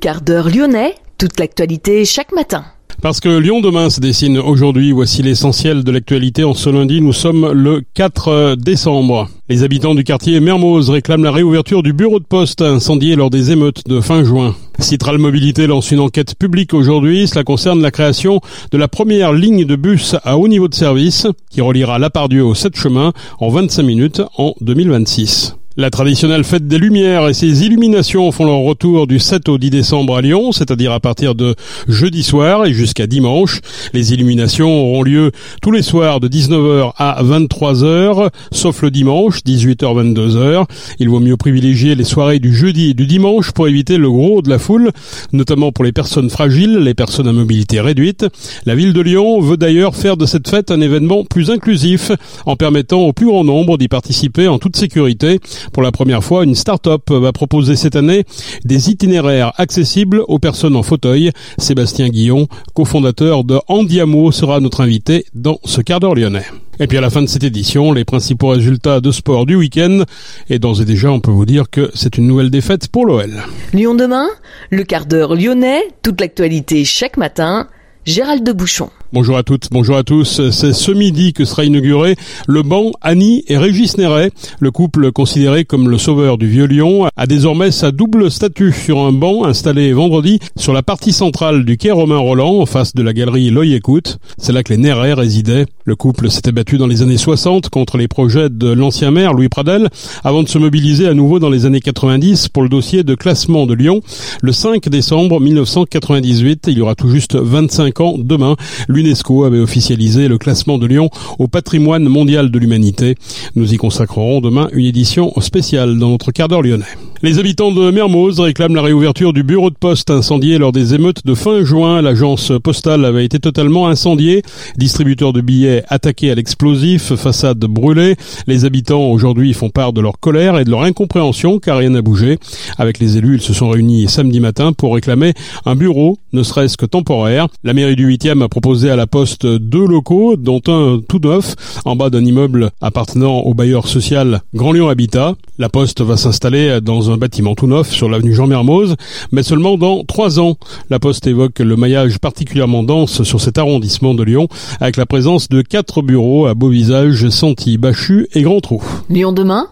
quart d'heure lyonnais, toute l'actualité chaque matin. Parce que Lyon demain se dessine aujourd'hui, voici l'essentiel de l'actualité. En ce lundi, nous sommes le 4 décembre. Les habitants du quartier Mermoz réclament la réouverture du bureau de poste incendié lors des émeutes de fin juin. Citral Mobilité lance une enquête publique aujourd'hui. Cela concerne la création de la première ligne de bus à haut niveau de service qui reliera La Pardieu au 7 chemin en 25 minutes en 2026. La traditionnelle fête des Lumières et ses illuminations font leur retour du 7 au 10 décembre à Lyon, c'est-à-dire à partir de jeudi soir et jusqu'à dimanche. Les illuminations auront lieu tous les soirs de 19h à 23h, sauf le dimanche, 18h-22h. Il vaut mieux privilégier les soirées du jeudi et du dimanche pour éviter le gros de la foule, notamment pour les personnes fragiles, les personnes à mobilité réduite. La ville de Lyon veut d'ailleurs faire de cette fête un événement plus inclusif en permettant au plus grand nombre d'y participer en toute sécurité. Pour la première fois, une start-up va proposer cette année des itinéraires accessibles aux personnes en fauteuil. Sébastien Guillon, cofondateur de Andiamo, sera notre invité dans ce quart d'heure lyonnais. Et puis à la fin de cette édition, les principaux résultats de sport du week-end. Et d'ores et déjà, on peut vous dire que c'est une nouvelle défaite pour l'OL. Lyon demain, le quart d'heure lyonnais, toute l'actualité chaque matin. Gérald de Bouchon. Bonjour à toutes, bonjour à tous. C'est ce midi que sera inauguré le banc Annie et Régis Néret. Le couple considéré comme le sauveur du Vieux Lyon a désormais sa double statue sur un banc installé vendredi sur la partie centrale du quai Romain Roland en face de la galerie L'œil écoute. C'est là que les Néret résidaient. Le couple s'était battu dans les années 60 contre les projets de l'ancien maire Louis Pradel avant de se mobiliser à nouveau dans les années 90 pour le dossier de classement de Lyon. Le 5 décembre 1998, il y aura tout juste 25 demain. L'UNESCO avait officialisé le classement de Lyon au patrimoine mondial de l'humanité. Nous y consacrerons demain une édition spéciale dans notre quart d'heure lyonnais. Les habitants de Mermoz réclament la réouverture du bureau de poste incendié lors des émeutes de fin juin. L'agence postale avait été totalement incendiée. Distributeur de billets attaqué à l'explosif, façade brûlée. Les habitants aujourd'hui font part de leur colère et de leur incompréhension car rien n'a bougé. Avec les élus, ils se sont réunis samedi matin pour réclamer un bureau, ne serait-ce que temporaire. La mairie du 8e a proposé à la poste deux locaux, dont un tout neuf, en bas d'un immeuble appartenant au bailleur social Grand Lyon Habitat. La poste va s'installer dans bâtiment tout neuf sur l'avenue Jean Mermoz, mais seulement dans trois ans. La poste évoque le maillage particulièrement dense sur cet arrondissement de Lyon, avec la présence de quatre bureaux à beau visage, Santi, Bachu et Grand Trou. Lyon demain?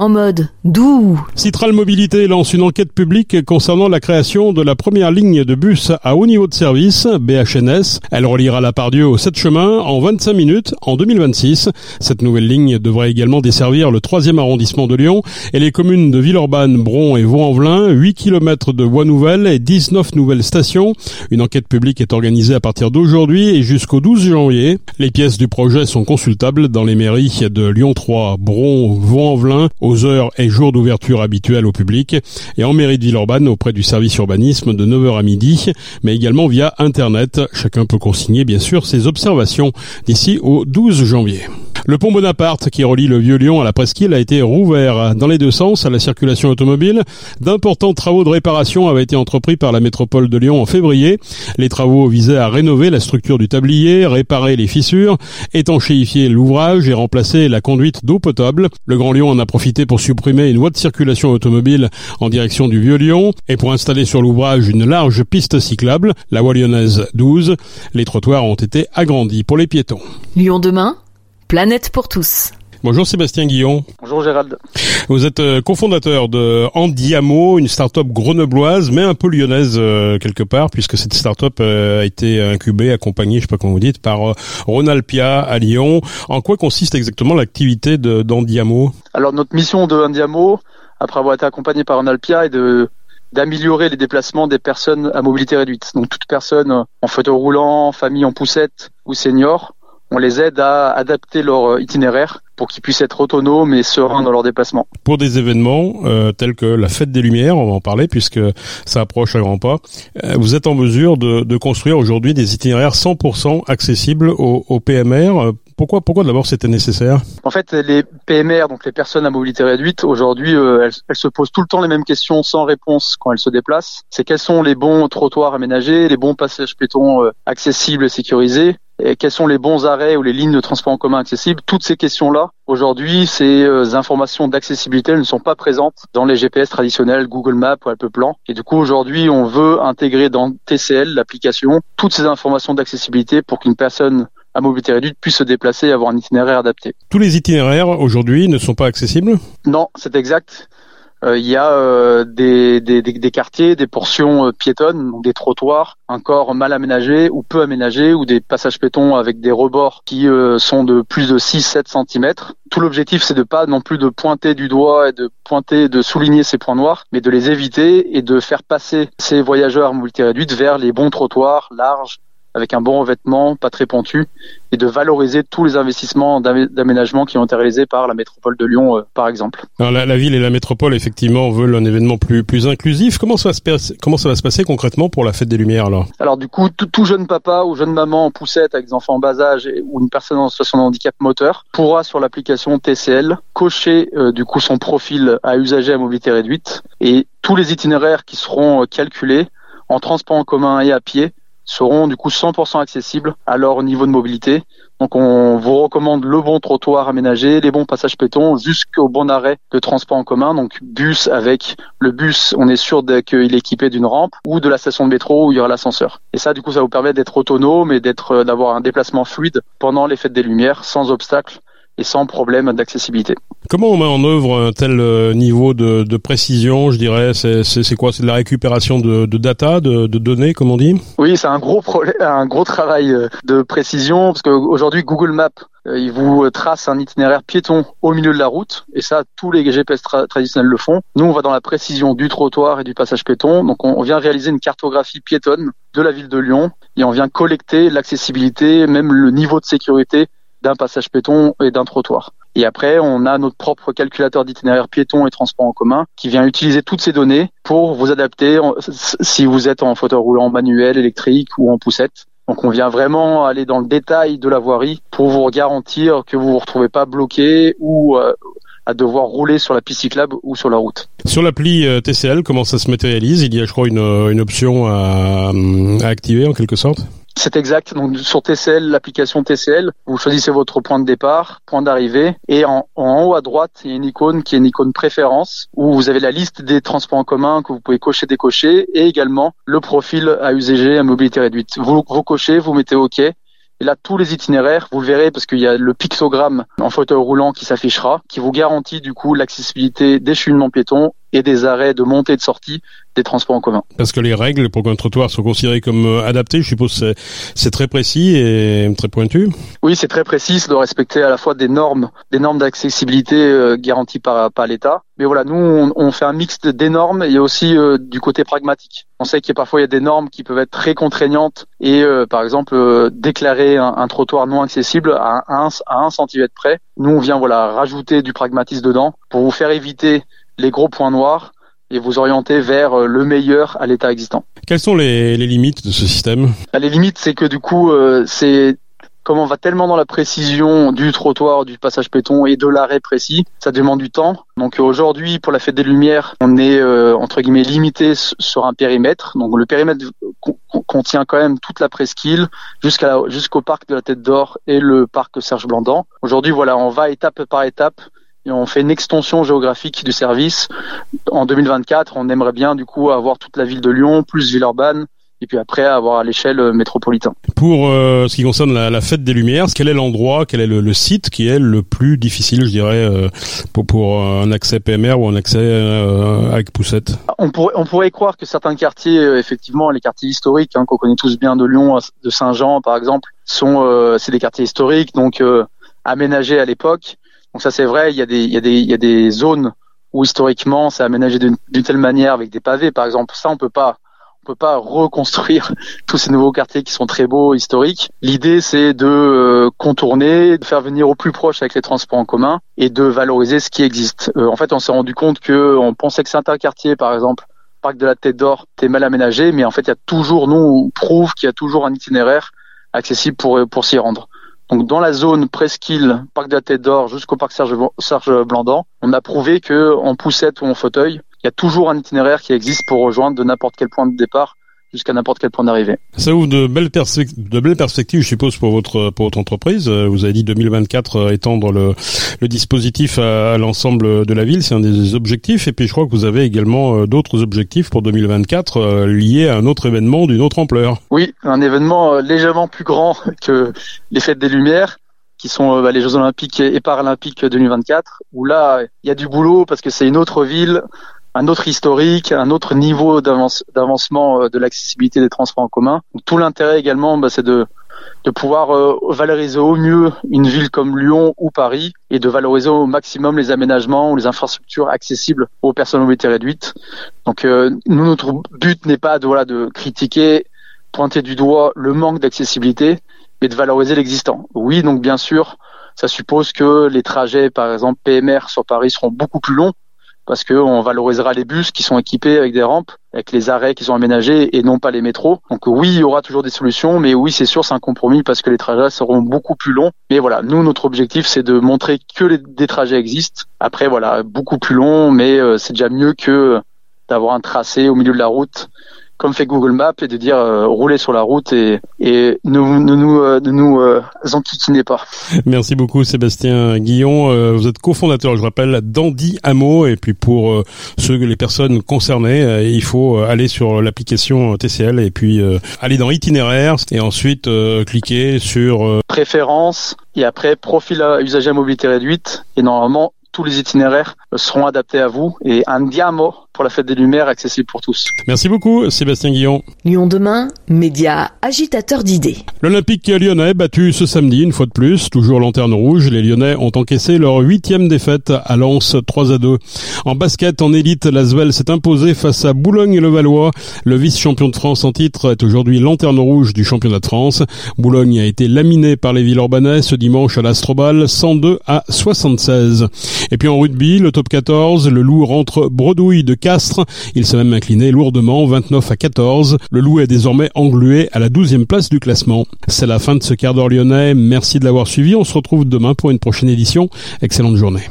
En mode doux. Citral Mobilité lance une enquête publique concernant la création de la première ligne de bus à haut niveau de service, BHNS. Elle reliera la Pardieu au 7 chemin en 25 minutes en 2026. Cette nouvelle ligne devrait également desservir le 3 arrondissement de Lyon et les communes de Villeurbanne, Bron et Vaux-en-Velin, 8 km de voies nouvelles et 19 nouvelles stations. Une enquête publique est organisée à partir d'aujourd'hui et jusqu'au 12 janvier. Les pièces du projet sont consultables dans les mairies de Lyon 3, Bron, Vaux-en-Velin, aux heures et jours d'ouverture habituels au public et en mairie de Villeurbanne auprès du service urbanisme de 9h à midi, mais également via Internet. Chacun peut consigner bien sûr ses observations d'ici au 12 janvier. Le pont Bonaparte qui relie le Vieux Lyon à la Presqu'île a été rouvert dans les deux sens à la circulation automobile. D'importants travaux de réparation avaient été entrepris par la métropole de Lyon en février. Les travaux visaient à rénover la structure du tablier, réparer les fissures, étanchéifier l'ouvrage et remplacer la conduite d'eau potable. Le Grand Lyon en a profité pour supprimer une voie de circulation automobile en direction du Vieux Lyon et pour installer sur l'ouvrage une large piste cyclable, la voie lyonnaise 12. Les trottoirs ont été agrandis pour les piétons. Lyon demain, planète pour tous. Bonjour Sébastien Guillon. Bonjour Gérald. Vous êtes euh, cofondateur de Andiamo, une start-up grenobloise, mais un peu lyonnaise euh, quelque part, puisque cette start-up euh, a été incubée, accompagnée, je sais pas comment vous dites, par Ronalpia à Lyon. En quoi consiste exactement l'activité d'Andiamo? Alors notre mission de Andiamo, après avoir été accompagné par Ronalpia, est de d'améliorer les déplacements des personnes à mobilité réduite. Donc toute personne en fauteuil roulant, famille en poussette ou senior, on les aide à adapter leur itinéraire pour qu'ils puissent être autonomes et sereins dans leur déplacement. Pour des événements euh, tels que la fête des Lumières, on va en parler puisque ça approche à grands pas, euh, vous êtes en mesure de, de construire aujourd'hui des itinéraires 100% accessibles aux, aux PMR. Pourquoi, pourquoi d'abord c'était nécessaire? En fait, les PMR, donc les personnes à mobilité réduite, aujourd'hui, euh, elles, elles, se posent tout le temps les mêmes questions sans réponse quand elles se déplacent. C'est quels sont les bons trottoirs aménagés, les bons passages piétons accessibles et sécurisés, et quels sont les bons arrêts ou les lignes de transport en commun accessibles? Toutes ces questions-là, aujourd'hui, ces euh, informations d'accessibilité ne sont pas présentes dans les GPS traditionnels, Google Maps ou Alpeplan. Et du coup, aujourd'hui, on veut intégrer dans TCL, l'application, toutes ces informations d'accessibilité pour qu'une personne à mobilité réduite puisse se déplacer et avoir un itinéraire adapté. Tous les itinéraires aujourd'hui ne sont pas accessibles? Non, c'est exact. Euh, il y a euh, des, des, des, quartiers, des portions euh, piétonnes, des trottoirs encore mal aménagés ou peu aménagés, ou des passages piétons avec des rebords qui sont de plus de 6-7 cm. Tout l'objectif, c'est de pas non plus de pointer du doigt et de pointer, de souligner ces points noirs, mais de les éviter et de faire passer ces voyageurs à mobilité réduite vers les bons trottoirs larges, avec un bon revêtement, pas très pentu, et de valoriser tous les investissements d'aménagement qui ont été réalisés par la métropole de Lyon, euh, par exemple. Alors la, ville et la métropole, effectivement, veulent un événement plus plus inclusif. Comment ça va se passer, comment ça va se passer concrètement pour la fête des Lumières alors? Alors du coup, tout, jeune papa ou jeune maman en poussette avec des enfants en bas âge ou une personne en situation de handicap moteur pourra sur l'application TCL cocher euh, du coup son profil à usager à mobilité réduite et tous les itinéraires qui seront euh, calculés en transport en commun et à pied seront du coup 100% accessibles à leur niveau de mobilité. Donc on vous recommande le bon trottoir aménagé, les bons passages pétons jusqu'au bon arrêt de transport en commun. Donc bus avec le bus, on est sûr qu'il est équipé d'une rampe ou de la station de métro où il y aura l'ascenseur. Et ça du coup ça vous permet d'être autonome et euh, d'avoir un déplacement fluide pendant les fêtes des lumières sans obstacle et sans problème d'accessibilité. Comment on met en œuvre un tel euh, niveau de, de précision, je dirais? C'est quoi? C'est de la récupération de, de data, de, de, données, comme on dit? Oui, c'est un gros problème, un gros travail euh, de précision, parce qu'aujourd'hui Google Maps, euh, il vous trace un itinéraire piéton au milieu de la route, et ça, tous les GPS traditionnels le font. Nous, on va dans la précision du trottoir et du passage piéton, donc on, on vient réaliser une cartographie piétonne de la ville de Lyon, et on vient collecter l'accessibilité, même le niveau de sécurité d'un passage piéton et d'un trottoir. Et après, on a notre propre calculateur d'itinéraire piéton et transport en commun qui vient utiliser toutes ces données pour vous adapter si vous êtes en fauteuil roulant manuel, électrique ou en poussette. Donc on vient vraiment aller dans le détail de la voirie pour vous garantir que vous vous retrouvez pas bloqué ou euh, à devoir rouler sur la piste cyclable ou sur la route. Sur l'appli euh, TCL, comment ça se matérialise? Il y a, je crois, une, une option à activer en quelque sorte? C'est exact. Donc sur TCL, l'application TCL, vous choisissez votre point de départ, point d'arrivée, et en, haut à droite, il y a une icône qui est une icône préférence où vous avez la liste des transports en commun que vous pouvez cocher, décocher, et également le profil à USG à mobilité réduite. Vous, vous cochez, vous mettez OK, et là, tous les itinéraires, vous le verrez parce qu'il y a le pictogramme en fauteuil roulant qui s'affichera, qui vous garantit du coup l'accessibilité des cheminements piétons et des arrêts de montée et de sortie des transports en commun. Parce que les règles pour qu'un trottoir soit considéré comme euh, adapté, je suppose c'est c'est très précis et très pointu. Oui, c'est très précis, ça doit respecter à la fois des normes, des normes d'accessibilité euh, garanties par par l'État. Mais voilà, nous on, on, fait un mix des normes et aussi euh, du côté pragmatique. On sait qu'il y a parfois il y a des normes qui peuvent être très contraignantes et par exemple déclarer un, un, trottoir non accessible à un, à un centimètre près. Nous on vient voilà rajouter du pragmatisme dedans pour vous faire éviter les gros points noirs et vous orienter vers euh, le meilleur à l'état existant. Quelles sont les, limites de ce système? Bah, Les limites, c'est que du coup, euh, c'est comme on va tellement dans la précision du trottoir, du passage péton et de l'arrêt précis, ça demande du temps. Donc aujourd'hui, pour la fête des Lumières, on est euh, entre guillemets limité sur un périmètre. Donc le périmètre contient quand même toute la presqu'île jusqu'à jusqu'au parc de la Tête d'Or et le parc Serge Blandan. Aujourd'hui, voilà, on va étape par étape on fait une extension géographique du service. En 2024, on aimerait bien du coup avoir toute la ville de Lyon, plus Villeurbanne, et puis après avoir à l'échelle euh, métropolitaine. Pour euh, ce qui concerne la, fête des Lumières, quel est l'endroit, quel est le, site qui est le plus difficile, je dirais, euh, pour, pour un accès PMR ou un accès avec poussette? On pourrait, on pourrait croire que certains quartiers, effectivement, les quartiers historiques hein, qu'on connaît tous bien de Lyon, de Saint-Jean par exemple, sont c'est des quartiers historiques, donc aménagés à l'époque. Donc ça c'est vrai, il y a des il y a des a des zones où historiquement c'est aménagé d'une telle manière avec des pavés par exemple. Ça on peut pas on peut pas reconstruire tous ces nouveaux quartiers qui sont très beaux historiques. L'idée c'est de euh, contourner, de faire venir au plus proche avec les transports en commun et de valoriser ce qui existe. Euh, en fait, on s'est rendu compte que on pensait que certains quartiers par exemple parc de la Tête d'Or était mal aménagé, mais en fait, il y a toujours, nous, on prouve qu'il y a toujours un itinéraire accessible pour s'y rendre. Donc dans la zone presqu'île, parc de la Tête d'Or jusqu'au parc Serge, Serge Blandan, on a prouvé que en poussette ou en fauteuil, il y a toujours un itinéraire qui existe pour rejoindre de n'importe quel point de départ jusqu'à n'importe quel point d'arrivée. Ça ouvre de belles, de belles perspectives, je suppose, pour votre pour votre entreprise. Euh, vous avez dit 2024 euh, étendre le, le dispositif à, l'ensemble de la ville, c'est un des objectifs. Et puis je crois que vous avez également euh, d'autres objectifs pour 2024 liés à un autre événement d'une autre ampleur. Oui, un événement légèrement plus grand que les Fêtes des Lumières qui sont bah, les Jeux Olympiques et Paralympiques 2024, où là, il y a du boulot parce que c'est une autre ville, un autre historique, un autre niveau d'avancement euh, de l'accessibilité des transports en commun. Tout l'intérêt également, bah, c'est de, de pouvoir euh, valoriser au mieux une ville comme Lyon ou Paris et de valoriser au maximum les aménagements ou les infrastructures accessibles aux personnes mobilité réduites. Donc euh, nous, notre but n'est pas de, voilà, de critiquer, pointer du doigt le manque d'accessibilité, mais de valoriser l'existant. Oui, donc bien sûr, ça suppose que les trajets, par exemple PMR sur Paris, seront beaucoup plus longs parce qu'on valorisera les bus qui sont équipés avec des rampes, avec les arrêts qui sont aménagés et non pas les métros. Donc oui, il y aura toujours des solutions, mais oui, c'est sûr, c'est un compromis parce que les trajets seront beaucoup plus longs. Mais voilà, nous, notre objectif, c'est de montrer que des trajets existent. Après, voilà, beaucoup plus longs, mais euh, c'est déjà mieux que d'avoir un tracé au milieu de la route comme fait Google Maps, et de dire euh, rouler sur la route et, et ne, ne nous, euh, ne nous euh, enquiquinez pas. Merci beaucoup Sébastien Guillon. Euh, vous êtes cofondateur, je rappelle, d'Andy Hameau. Et puis pour ceux, les personnes concernées, il faut aller sur l'application TCL et puis aller dans itinéraire et ensuite cliquer sur préférence et après profil à usager à mobilité réduite. Et normalement, tous les itinéraires seront adaptés à vous et un diamo pour la fête des Lumières accessible pour tous. Merci beaucoup Sébastien Guillon. Lyon demain, média agitateur d'idées. L'Olympique lyonnais battu ce samedi une fois de plus, toujours lanterne rouge, les Lyonnais ont encaissé leur huitième défaite à Lens 3 à 2. En basket, en élite, l'Asvel s'est imposé face à Boulogne-le-Valois. Le vice-champion de France en titre est aujourd'hui lanterne rouge du championnat de France. Boulogne a été laminé par les villes urbanais ce dimanche à l'Astrobal 102 à 76. Et puis en rugby, le top 14, le loup rentre bredouille de Il s'est même incliné lourdement 29 à 14. Le loup est désormais englué à la 12e place du classement. C'est la fin de ce quart d'heure lyonnais. Merci de l'avoir suivi. On se retrouve demain pour une prochaine édition. Excellente journée.